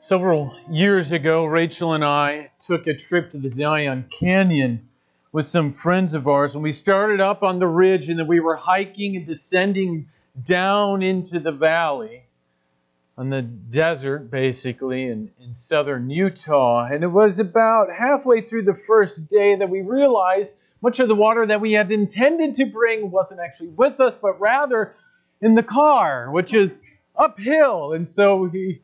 Several years ago, Rachel and I took a trip to the Zion Canyon with some friends of ours, and we started up on the ridge, and then we were hiking and descending down into the valley on the desert, basically, in, in southern Utah. And it was about halfway through the first day that we realized much of the water that we had intended to bring wasn't actually with us, but rather in the car, which is uphill. And so we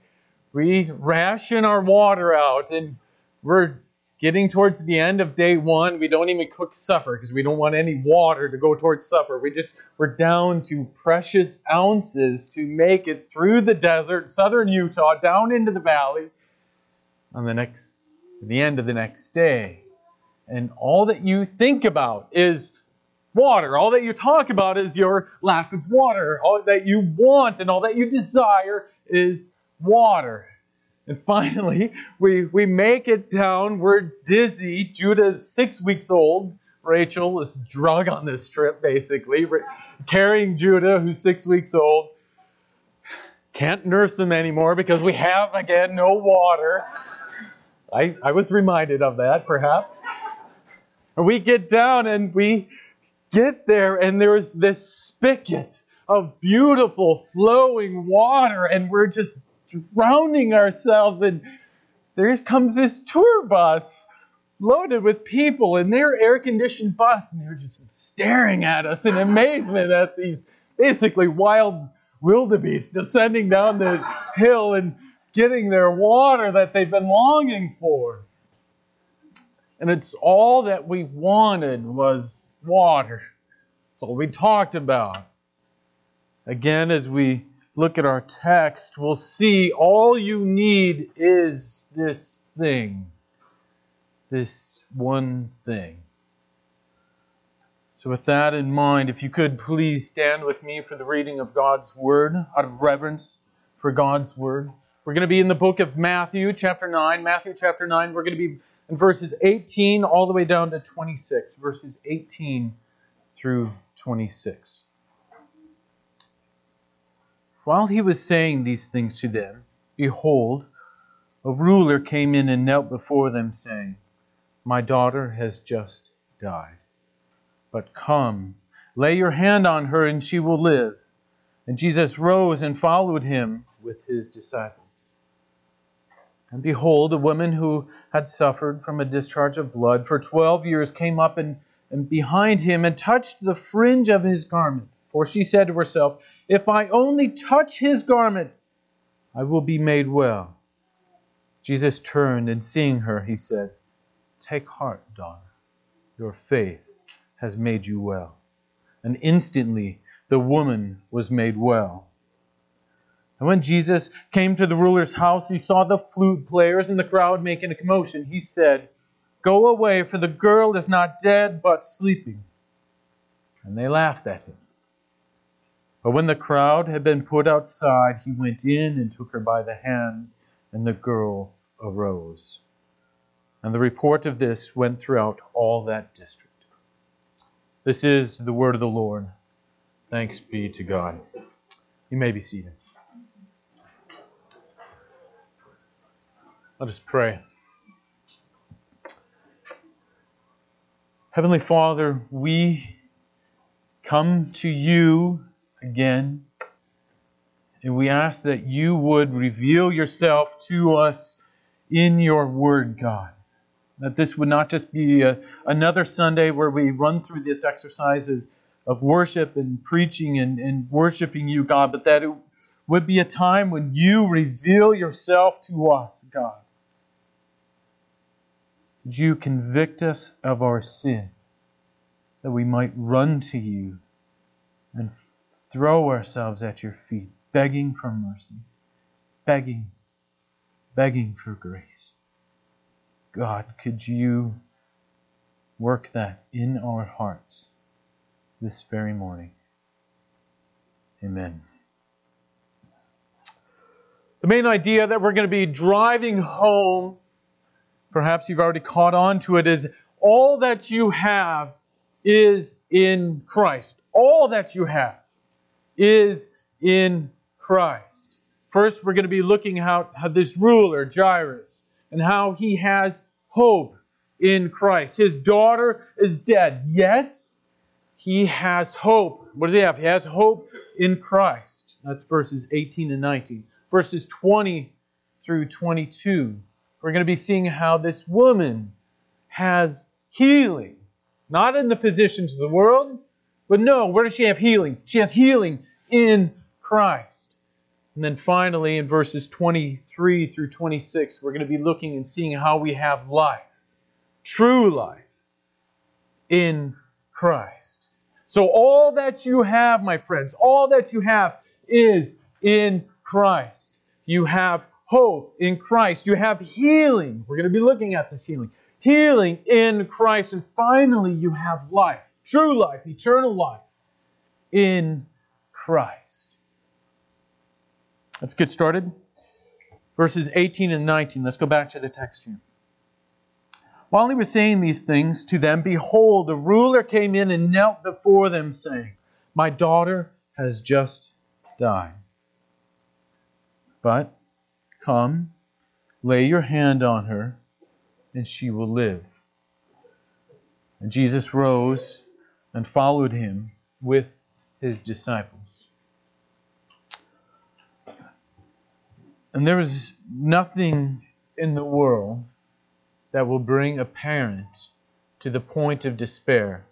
we ration our water out and we're getting towards the end of day one. We don't even cook supper because we don't want any water to go towards supper. We just we're down to precious ounces to make it through the desert southern utah down into the valley on the next the end of the next day. And all that you think about is water. All that you talk about is your lack of water. All that you want and all that you desire is water. And finally, we, we make it down. We're dizzy. Judah's six weeks old. Rachel is drug on this trip, basically, carrying Judah, who's six weeks old. Can't nurse him anymore because we have, again, no water. I, I was reminded of that, perhaps. And we get down and we get there, and there's this spigot of beautiful flowing water, and we're just drowning ourselves. And there comes this tour bus loaded with people in their air conditioned bus, and they're just staring at us in amazement at these basically wild wildebeest descending down the hill and getting their water that they've been longing for. And it's all that we wanted was water. That's all we talked about. Again, as we look at our text, we'll see all you need is this thing. This one thing. So, with that in mind, if you could please stand with me for the reading of God's Word out of reverence for God's Word. We're going to be in the book of Matthew, chapter 9. Matthew, chapter 9. We're going to be in verses 18 all the way down to 26. Verses 18 through 26. While he was saying these things to them, behold, a ruler came in and knelt before them, saying, My daughter has just died. But come, lay your hand on her, and she will live. And Jesus rose and followed him with his disciples. And behold, a woman who had suffered from a discharge of blood for twelve years came up and, and behind him and touched the fringe of his garment. For she said to herself, If I only touch his garment, I will be made well. Jesus turned and seeing her, he said, Take heart, daughter. Your faith has made you well. And instantly the woman was made well. And when Jesus came to the ruler's house, he saw the flute players and the crowd making a commotion. He said, Go away, for the girl is not dead, but sleeping. And they laughed at him. But when the crowd had been put outside, he went in and took her by the hand, and the girl arose. And the report of this went throughout all that district. This is the word of the Lord. Thanks be to God. You may be seated. Let us pray. Heavenly Father, we come to you again. And we ask that you would reveal yourself to us in your word, God. That this would not just be a, another Sunday where we run through this exercise of, of worship and preaching and, and worshiping you, God, but that it would be a time when you reveal yourself to us, God. Would you convict us of our sin, that we might run to you and throw ourselves at your feet, begging for mercy, begging, begging for grace. God, could you work that in our hearts this very morning? Amen. The main idea that we're going to be driving home, perhaps you've already caught on to it, is all that you have is in Christ. All that you have is in Christ. First, we're going to be looking at how this ruler, Jairus, and how he has hope in Christ. His daughter is dead, yet he has hope. What does he have? He has hope in Christ. That's verses 18 and 19. Verses 20 through 22. We're going to be seeing how this woman has healing. Not in the physicians of the world, but no, where does she have healing? She has healing in Christ. And then finally, in verses 23 through 26, we're going to be looking and seeing how we have life, true life, in Christ. So, all that you have, my friends, all that you have is in Christ. You have hope in Christ. You have healing. We're going to be looking at this healing. Healing in Christ. And finally, you have life, true life, eternal life in Christ. Let's get started. Verses 18 and 19. Let's go back to the text here. While he was saying these things to them, behold, the ruler came in and knelt before them, saying, My daughter has just died. But come, lay your hand on her, and she will live. And Jesus rose and followed him with his disciples. And there is nothing in the world that will bring a parent to the point of despair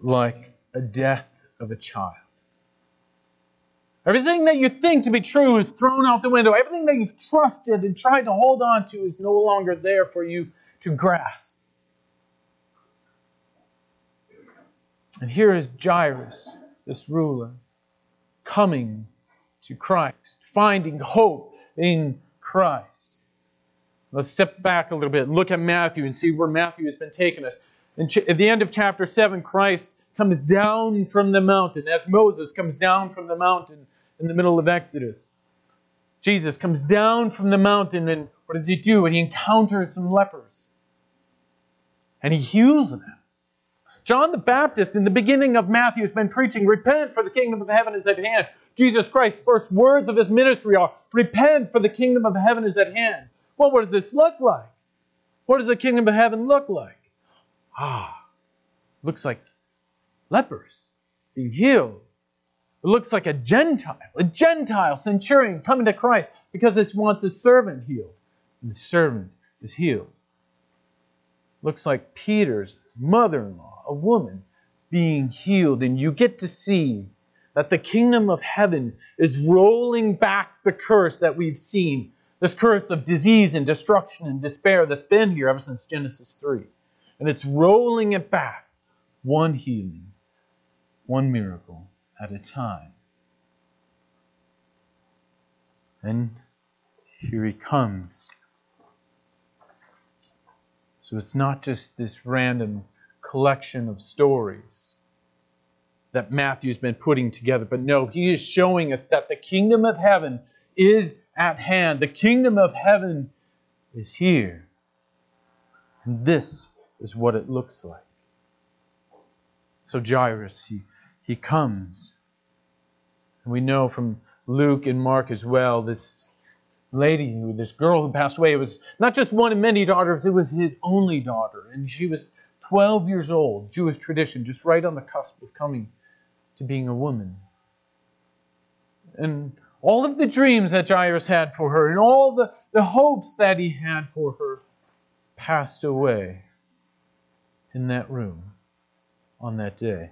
like a death of a child. Everything that you think to be true is thrown out the window. Everything that you've trusted and tried to hold on to is no longer there for you to grasp. And here is Jairus, this ruler, coming to Christ, finding hope in Christ. Let's step back a little bit and look at Matthew and see where Matthew has been taking us. And at the end of chapter 7, Christ comes down from the mountain as Moses comes down from the mountain in the middle of Exodus. Jesus comes down from the mountain and what does he do? And he encounters some lepers. And he heals them. John the Baptist, in the beginning of Matthew, has been preaching, Repent, for the kingdom of heaven is at hand. Jesus Christ's first words of his ministry are, Repent, for the kingdom of heaven is at hand. Well, what does this look like? What does the kingdom of heaven look like? Ah, looks like lepers being healed. It looks like a Gentile, a Gentile centurion coming to Christ because this wants his servant healed. And the servant is healed. Looks like Peter's mother in law, a woman, being healed. And you get to see that the kingdom of heaven is rolling back the curse that we've seen this curse of disease and destruction and despair that's been here ever since Genesis 3. And it's rolling it back, one healing, one miracle at a time. And here he comes. So it's not just this random collection of stories that Matthew's been putting together, but no, he is showing us that the kingdom of heaven is at hand. The kingdom of heaven is here. And this is what it looks like. So Jairus, he, he comes. And we know from Luke and Mark as well, this lady, this girl who passed away, it was not just one of many daughters, it was his only daughter. And she was 12 years old, Jewish tradition, just right on the cusp of coming to being a woman. And all of the dreams that Jairus had for her and all the, the hopes that he had for her passed away in that room on that day.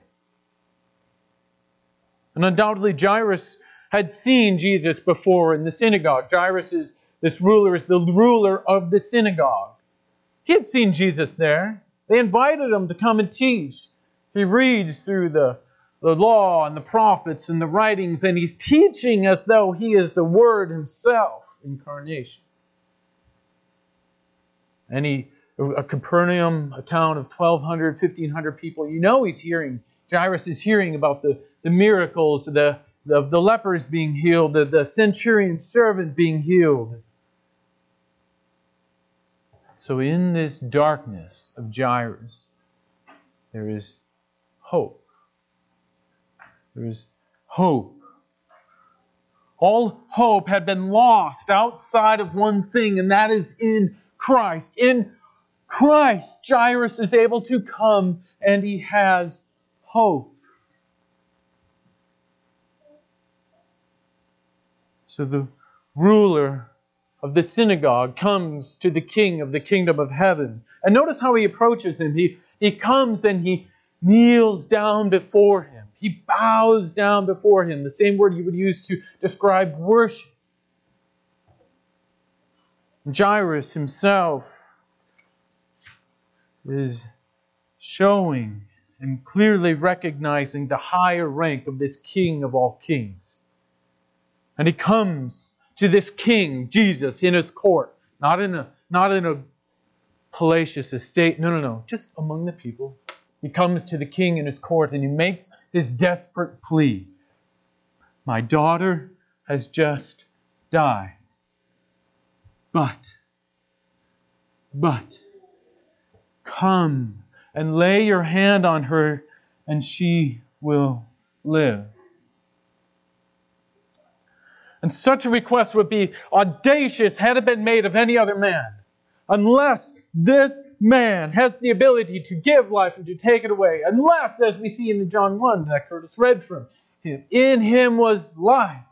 And undoubtedly, Jairus had seen Jesus before in the synagogue. Jairus is this ruler, is the ruler of the synagogue. He had seen Jesus there. They invited him to come and teach. He reads through the the law and the prophets and the writings, and he's teaching as though he is the Word himself, incarnation. And he, a Capernaum, a town of 1,200, 1,500 people, you know he's hearing, Jairus is hearing about the, the miracles, the, the, the lepers being healed, the, the centurion servant being healed. So in this darkness of Jairus, there is hope. There is hope. All hope had been lost outside of one thing, and that is in Christ. In Christ, Jairus is able to come and he has hope. So the ruler of the synagogue comes to the king of the kingdom of heaven. And notice how he approaches him. He, he comes and he kneels down before him. He bows down before him, the same word you would use to describe worship. Jairus himself is showing and clearly recognizing the higher rank of this King of all kings. And he comes to this king, Jesus, in his court, not in a, not in a palatial estate. No, no, no. Just among the people. He comes to the king in his court and he makes his desperate plea My daughter has just died. But, but, come and lay your hand on her, and she will live. And such a request would be audacious had it been made of any other man. Unless this man has the ability to give life and to take it away. Unless, as we see in John 1 that Curtis read from him, in him was life,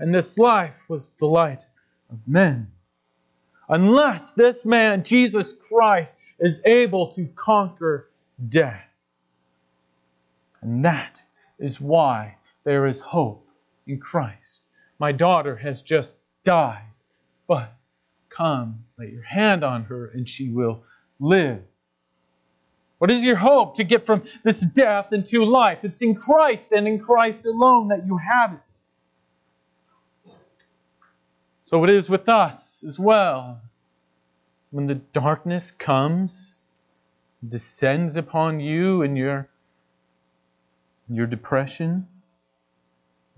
and this life was the light of men. Unless this man, Jesus Christ, is able to conquer death. And that is why there is hope in Christ. My daughter has just died, but come, lay your hand on her, and she will live. What is your hope to get from this death into life? It's in Christ and in Christ alone that you have it. So it is with us as well. When the darkness comes, descends upon you in your, your depression,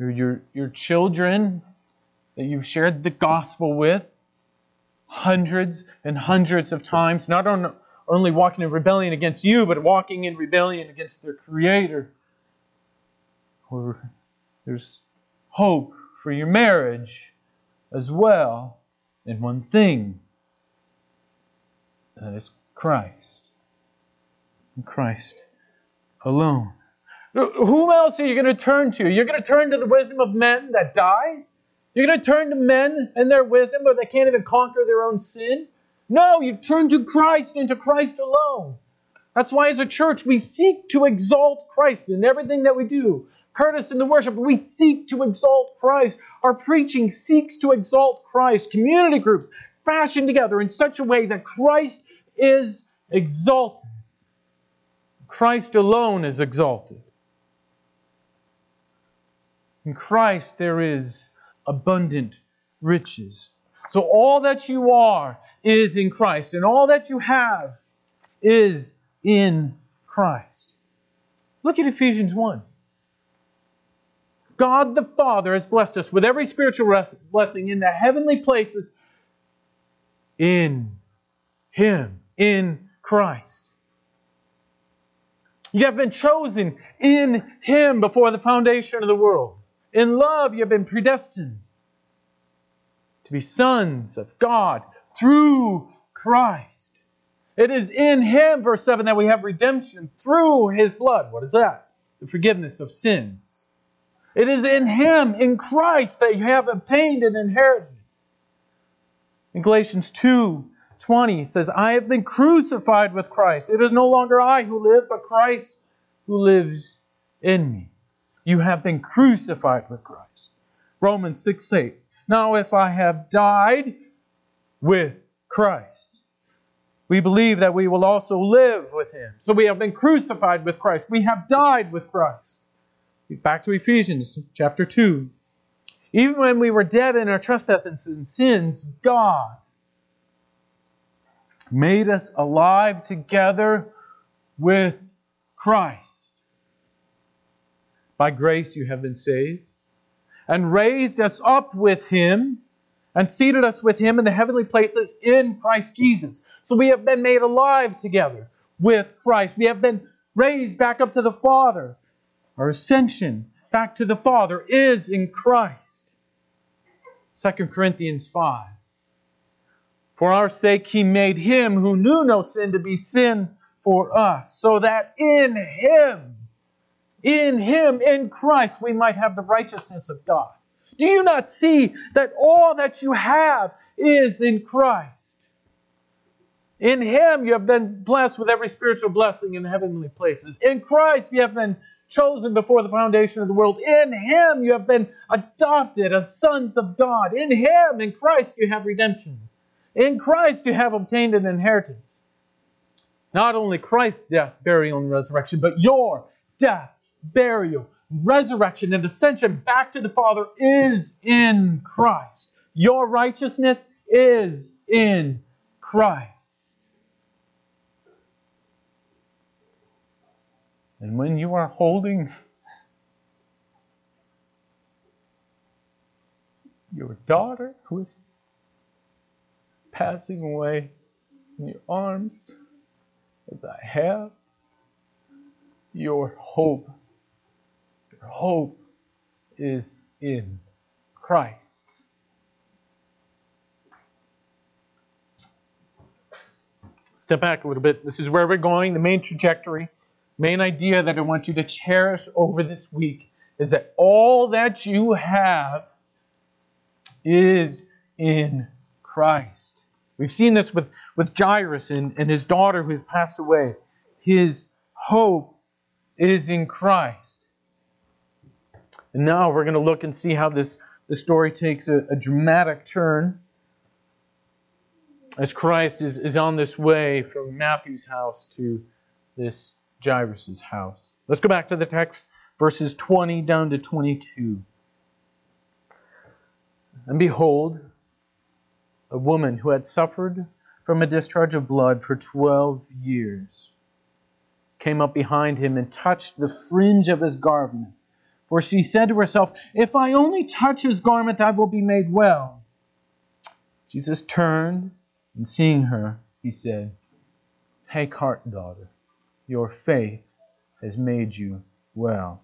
your, your children that you've shared the gospel with hundreds and hundreds of times, not on, only walking in rebellion against you, but walking in rebellion against their Creator. Or there's hope for your marriage as well in one thing that is Christ. And Christ alone. Whom else are you going to turn to? You're going to turn to the wisdom of men that die? You're going to turn to men and their wisdom, but they can't even conquer their own sin? No, you turn to Christ and to Christ alone. That's why, as a church, we seek to exalt Christ in everything that we do. Curtis in the worship, we seek to exalt Christ. Our preaching seeks to exalt Christ. Community groups fashioned together in such a way that Christ is exalted. Christ alone is exalted. In Christ there is abundant riches. So all that you are is in Christ, and all that you have is in Christ. Look at Ephesians 1. God the Father has blessed us with every spiritual blessing in the heavenly places in Him, in Christ. You have been chosen in Him before the foundation of the world. In love, you have been predestined to be sons of God through Christ. It is in Him, verse 7, that we have redemption through His blood. What is that? The forgiveness of sins. It is in Him, in Christ, that you have obtained an inheritance. In Galatians 2 20 says, I have been crucified with Christ. It is no longer I who live, but Christ who lives in me. You have been crucified with Christ. Romans 6 8. Now, if I have died with Christ, we believe that we will also live with him. So we have been crucified with Christ. We have died with Christ. Back to Ephesians chapter 2. Even when we were dead in our trespasses and sins, God made us alive together with Christ. By grace you have been saved, and raised us up with him, and seated us with him in the heavenly places in Christ Jesus. So we have been made alive together with Christ. We have been raised back up to the Father. Our ascension back to the Father is in Christ. 2 Corinthians 5. For our sake he made him who knew no sin to be sin for us, so that in him, in him, in Christ, we might have the righteousness of God. Do you not see that all that you have is in Christ? In him you have been blessed with every spiritual blessing in heavenly places. In Christ you have been chosen before the foundation of the world. In Him you have been adopted as sons of God. In Him, in Christ, you have redemption. In Christ, you have obtained an inheritance. Not only Christ's death, burial, and resurrection, but your death, burial, resurrection, and ascension back to the Father is in Christ. Your righteousness is in Christ. And when you are holding your daughter who is passing away in your arms, as I have, your hope, hope is in Christ. Step back a little bit. This is where we're going, the main trajectory main idea that I want you to cherish over this week is that all that you have is in Christ. We've seen this with, with Jairus and, and his daughter who has passed away. His hope is in Christ. And now we're going to look and see how this the story takes a, a dramatic turn as Christ is, is on this way from Matthew's house to this Jairus' house. Let's go back to the text, verses 20 down to 22. And behold, a woman who had suffered from a discharge of blood for 12 years came up behind him and touched the fringe of his garment. For she said to herself, If I only touch his garment, I will be made well. Jesus turned and seeing her, he said, Take heart, daughter your faith has made you well.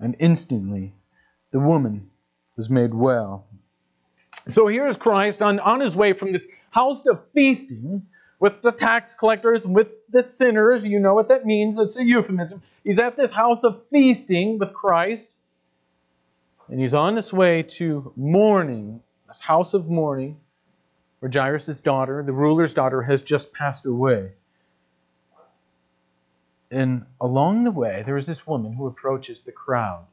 And instantly the woman was made well. So here's Christ on, on his way from this house of feasting with the tax collectors, with the sinners. You know what that means. It's a euphemism. He's at this house of feasting with Christ. And he's on his way to mourning, this house of mourning, where Jairus' daughter, the ruler's daughter, has just passed away. And along the way, there is this woman who approaches the crowd.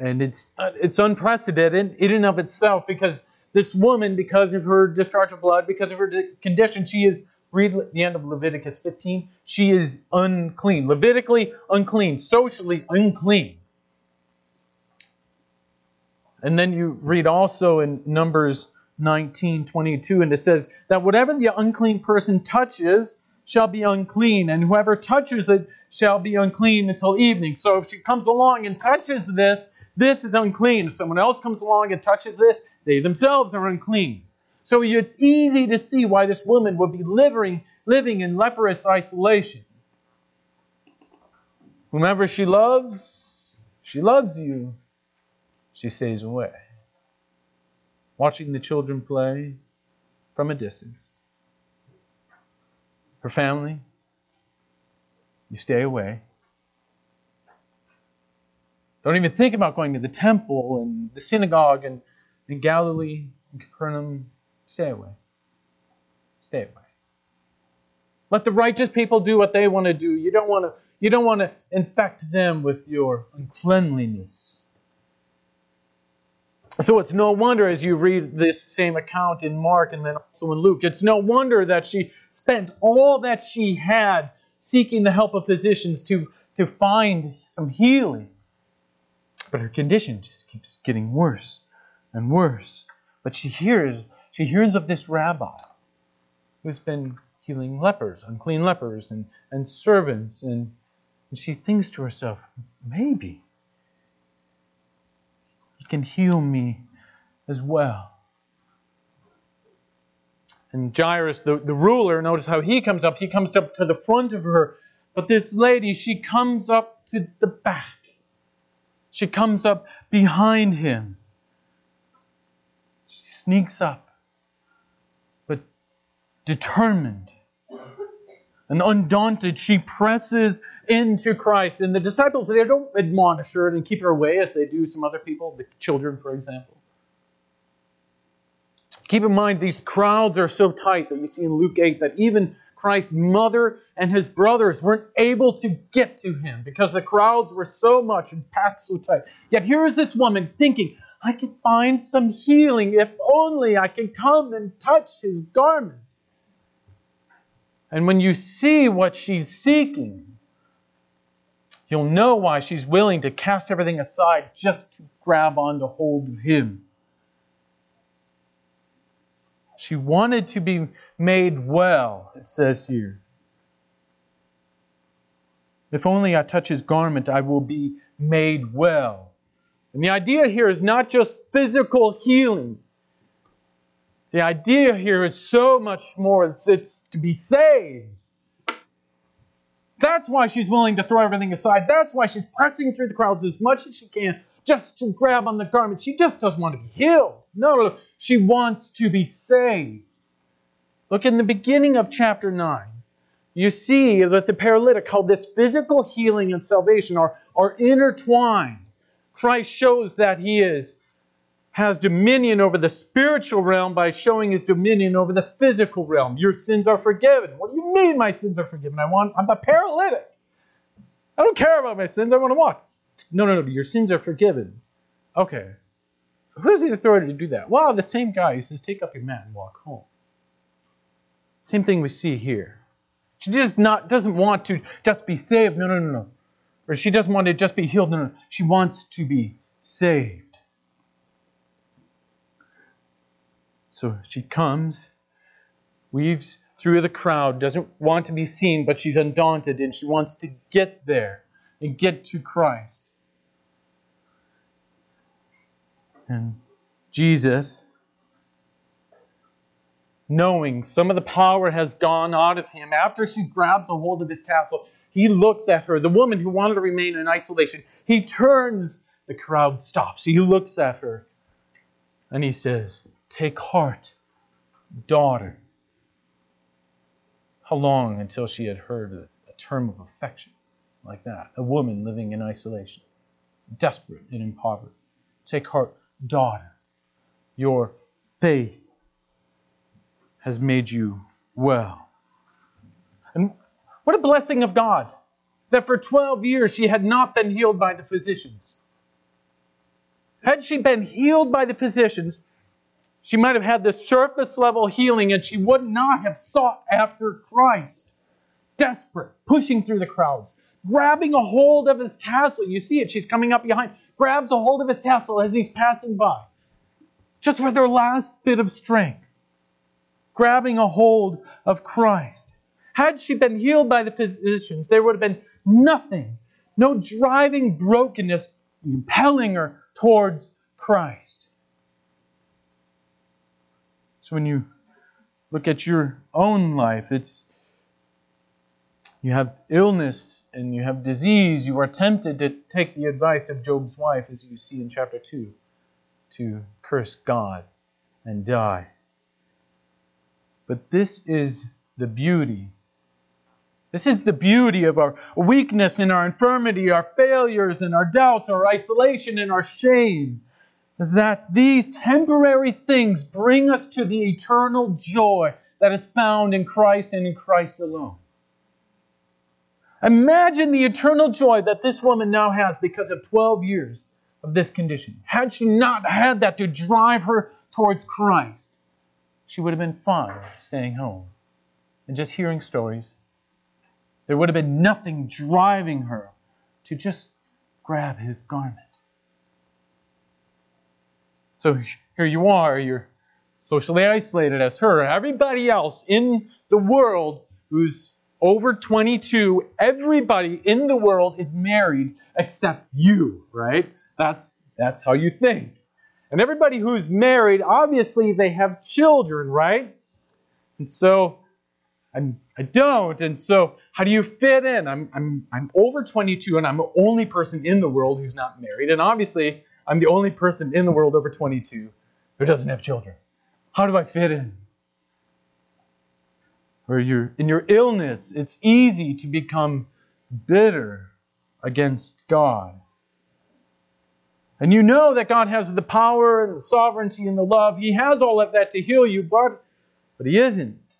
And it's, uh, it's unprecedented in and of itself because this woman, because of her discharge of blood, because of her condition, she is, read the end of Leviticus 15, she is unclean. Levitically unclean, socially unclean. And then you read also in Numbers 19, 22, and it says that whatever the unclean person touches shall be unclean, and whoever touches it shall be unclean until evening. So if she comes along and touches this, this is unclean. If someone else comes along and touches this, they themselves are unclean. So it's easy to see why this woman would be living, living in leprous isolation. Whomever she loves, she loves you. She stays away. Watching the children play from a distance her family, you stay away. Don't even think about going to the temple and the synagogue and in Galilee and Capernaum. Stay away. Stay away. Let the righteous people do what they want to do. You don't want to, you don't want to infect them with your uncleanliness. So it's no wonder as you read this same account in Mark and then also in Luke, it's no wonder that she spent all that she had seeking the help of physicians to, to find some healing. But her condition just keeps getting worse and worse. But she hears, she hears of this rabbi who's been healing lepers, unclean lepers, and, and servants, and, and she thinks to herself, maybe he can heal me as well. And Jairus, the, the ruler, notice how he comes up. He comes up to the front of her. But this lady, she comes up to the back. She comes up behind him. She sneaks up, but determined and undaunted, she presses into Christ. And the disciples, they don't admonish her and keep her away as they do some other people, the children, for example. Keep in mind, these crowds are so tight that you see in Luke 8 that even Christ's mother and his brothers weren't able to get to him because the crowds were so much and packed so tight. Yet here is this woman thinking, I can find some healing if only I can come and touch his garment. And when you see what she's seeking, you'll know why she's willing to cast everything aside just to grab onto hold of him. She wanted to be made well, it says here. If only I touch his garment, I will be made well. And the idea here is not just physical healing. The idea here is so much more. It's, it's to be saved. That's why she's willing to throw everything aside. That's why she's pressing through the crowds as much as she can just to grab on the garment. She just doesn't want to be healed. No, no, no. She wants to be saved. Look in the beginning of chapter 9. You see that the paralytic, how this physical healing and salvation are, are intertwined. Christ shows that he is has dominion over the spiritual realm by showing his dominion over the physical realm. Your sins are forgiven. What do you mean my sins are forgiven? I want I'm a paralytic. I don't care about my sins. I want to walk. No, no, no. Your sins are forgiven. Okay. Who has the authority to do that? Well, the same guy who says, Take up your mat and walk home. Same thing we see here. She does not doesn't want to just be saved. No, no, no, no. Or she doesn't want to just be healed. No, no. She wants to be saved. So she comes, weaves through the crowd, doesn't want to be seen, but she's undaunted and she wants to get there and get to Christ. And Jesus, knowing some of the power has gone out of him, after she grabs a hold of his tassel, he looks at her, the woman who wanted to remain in isolation. He turns, the crowd stops. He looks at her and he says, Take heart, daughter. How long until she had heard a, a term of affection like that? A woman living in isolation, desperate and impoverished. Take heart, daughter. Your faith has made you well. And what a blessing of God that for 12 years she had not been healed by the physicians. Had she been healed by the physicians, she might have had this surface level healing and she would not have sought after Christ. Desperate, pushing through the crowds, grabbing a hold of his tassel. You see it, she's coming up behind, grabs a hold of his tassel as he's passing by. Just with her last bit of strength, grabbing a hold of Christ. Had she been healed by the physicians, there would have been nothing, no driving brokenness impelling her towards Christ. So when you look at your own life, it's you have illness and you have disease, you are tempted to take the advice of Job's wife, as you see in chapter 2, to curse God and die. But this is the beauty. This is the beauty of our weakness and our infirmity, our failures and our doubts, our isolation and our shame is that these temporary things bring us to the eternal joy that is found in Christ and in Christ alone. Imagine the eternal joy that this woman now has because of 12 years of this condition. Had she not had that to drive her towards Christ, she would have been fine staying home and just hearing stories. There would have been nothing driving her to just grab his garment. So here you are, you're socially isolated as her. Everybody else in the world who's over 22, everybody in the world is married except you, right? That's that's how you think. And everybody who's married, obviously they have children, right? And so I'm, I don't. And so how do you fit in? I'm, I'm, I'm over 22 and I'm the only person in the world who's not married. And obviously I'm the only person in the world over 22 who doesn't have children? How do I fit in? Or in your illness, it's easy to become bitter against God. And you know that God has the power and the sovereignty and the love. He has all of that to heal you, but, but He isn't.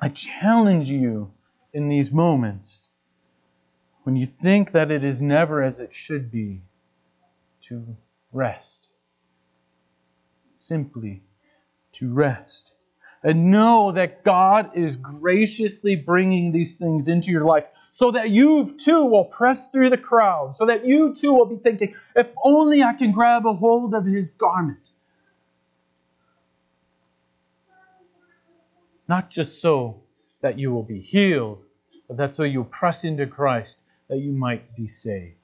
I challenge you in these moments when you think that it is never as it should be to rest. Simply to rest. And know that God is graciously bringing these things into your life so that you too will press through the crowd, so that you too will be thinking, if only I can grab a hold of his garment. Not just so that you will be healed, but that so you press into Christ that you might be saved.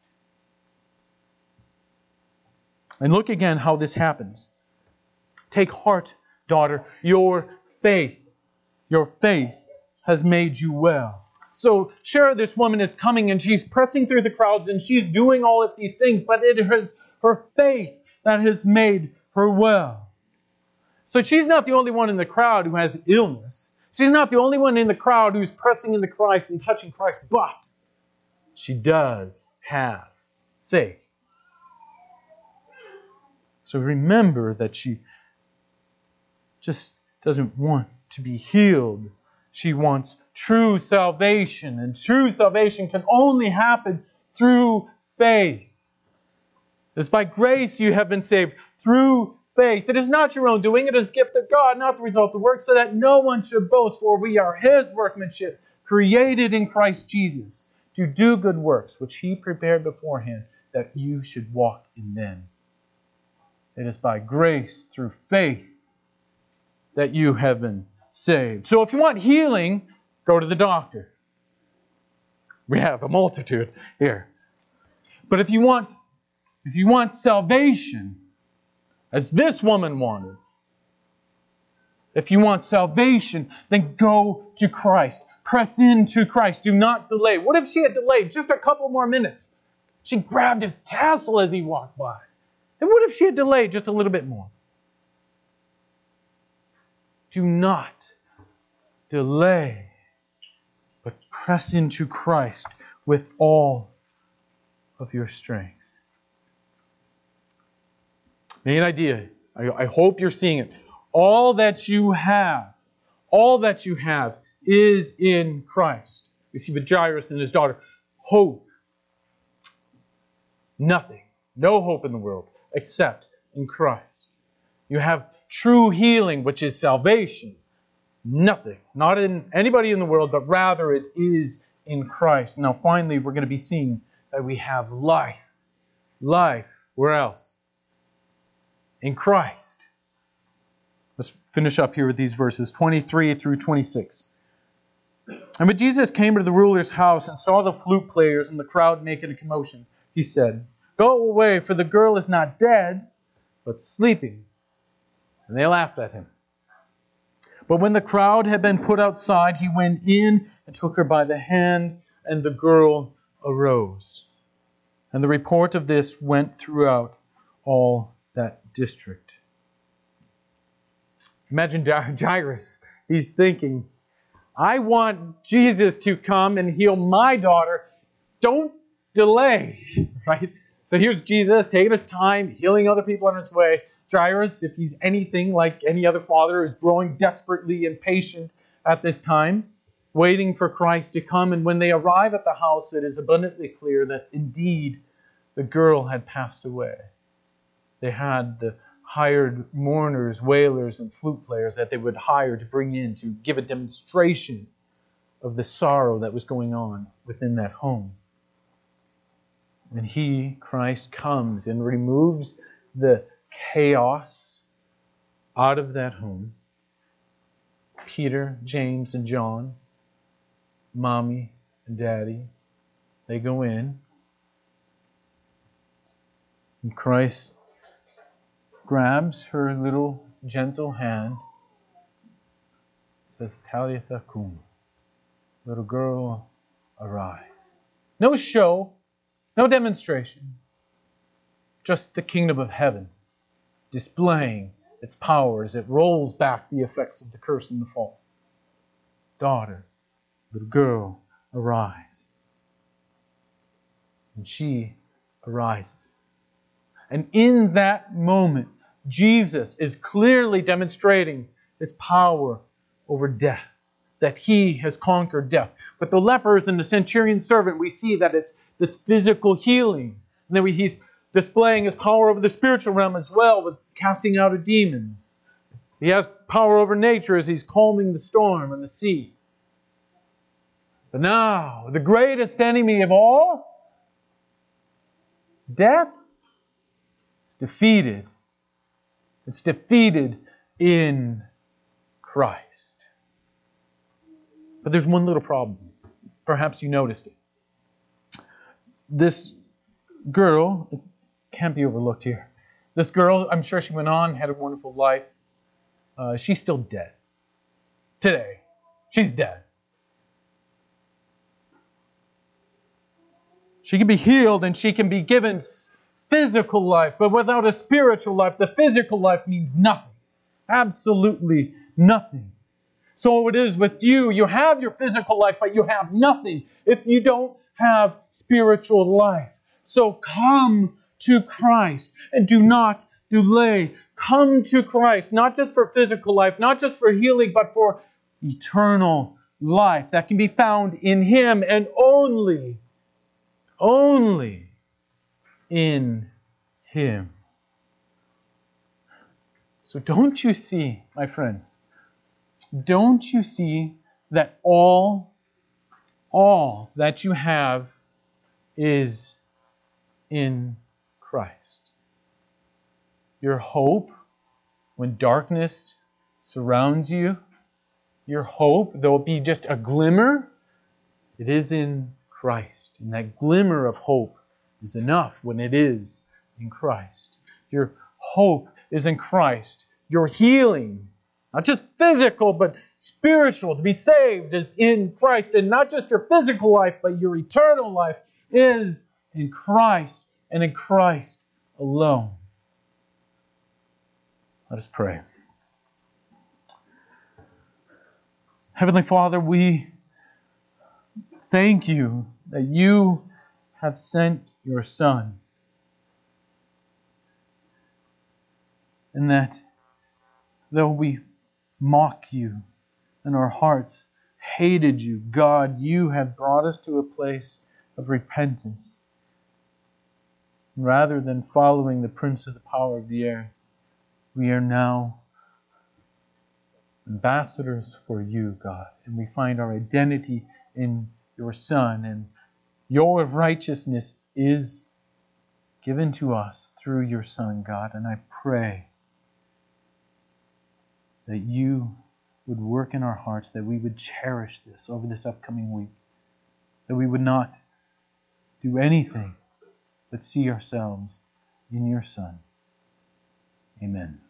And look again how this happens. Take heart, daughter, your faith, your faith has made you well. So, sure, this woman is coming and she's pressing through the crowds and she's doing all of these things, but it is her faith that has made her well. So, she's not the only one in the crowd who has illness. She's not the only one in the crowd who's pressing into Christ and touching Christ, but she does have faith. So remember that she just doesn't want to be healed. She wants true salvation. And true salvation can only happen through faith. It's by grace you have been saved through faith. It is not your own doing, it is gift of God, not the result of work, so that no one should boast, for we are his workmanship, created in Christ Jesus, to do good works, which he prepared beforehand that you should walk in them. It is by grace through faith that you have been saved. So if you want healing, Go to the doctor. We have a multitude here. But if you want if you want salvation, as this woman wanted, if you want salvation, then go to Christ. Press into Christ. Do not delay. What if she had delayed just a couple more minutes? She grabbed his tassel as he walked by. And what if she had delayed just a little bit more? Do not delay but press into Christ with all of your strength. Main idea. I, I hope you're seeing it. All that you have, all that you have is in Christ. We see with Jairus and his daughter. Hope. Nothing. No hope in the world except in Christ. You have true healing, which is salvation nothing, not in anybody in the world, but rather it is in Christ. Now, finally, we're going to be seeing that we have life. Life, where else? In Christ. Let's finish up here with these verses 23 through 26. And when Jesus came to the ruler's house and saw the flute players and the crowd making a commotion, he said, Go away, for the girl is not dead, but sleeping. And they laughed at him. But when the crowd had been put outside, he went in and took her by the hand, and the girl arose. And the report of this went throughout all that district. Imagine Jairus. He's thinking, I want Jesus to come and heal my daughter. Don't delay, right? So here's Jesus taking his time, healing other people on his way. Jairus, if he's anything like any other father, is growing desperately impatient at this time, waiting for Christ to come. And when they arrive at the house, it is abundantly clear that indeed the girl had passed away. They had the hired mourners, wailers, and flute players that they would hire to bring in to give a demonstration of the sorrow that was going on within that home. And he, Christ, comes and removes the chaos out of that home. Peter, James, and John, mommy and daddy, they go in. And Christ grabs her little gentle hand, says, Talitha cum, little girl, arise. No show, no demonstration, just the kingdom of heaven displaying its power as it rolls back the effects of the curse and the fall. Daughter, little girl, arise. And she arises. And in that moment, Jesus is clearly demonstrating his power over death, that he has conquered death. With the lepers and the centurion servant, we see that it's this physical healing. And then we, he's displaying his power over the spiritual realm as well with casting out of demons. He has power over nature as he's calming the storm and the sea. But now, the greatest enemy of all, death, is defeated. It's defeated in Christ. But there's one little problem. Perhaps you noticed it. This girl, can't be overlooked here. This girl, I'm sure she went on, had a wonderful life. Uh, she's still dead. Today, she's dead. She can be healed and she can be given physical life, but without a spiritual life, the physical life means nothing. Absolutely nothing. So it is with you. You have your physical life, but you have nothing if you don't have spiritual life. So come to Christ and do not delay. Come to Christ, not just for physical life, not just for healing, but for eternal life that can be found in Him and only only in Him. So don't you see, my friends, don't you see that all, all that you have is in Christ? Your hope when darkness surrounds you, your hope, though it be just a glimmer, it is in Christ. And that glimmer of hope is enough when it is in Christ. Your hope is in Christ. Your healing, not just physical, but spiritual, to be saved is in Christ. And not just your physical life, but your eternal life is in Christ and in Christ alone. Let us pray. Heavenly Father, we thank you that you have sent your Son. And that though we mock you and our hearts hated you, God, you have brought us to a place of repentance. Rather than following the prince of the power of the air, we are now ambassadors for you, God, and we find our identity in your Son, and your righteousness is given to us through your Son, God. And I pray that you would work in our hearts, that we would cherish this over this upcoming week, that we would not do anything but see ourselves in your Son. Amen.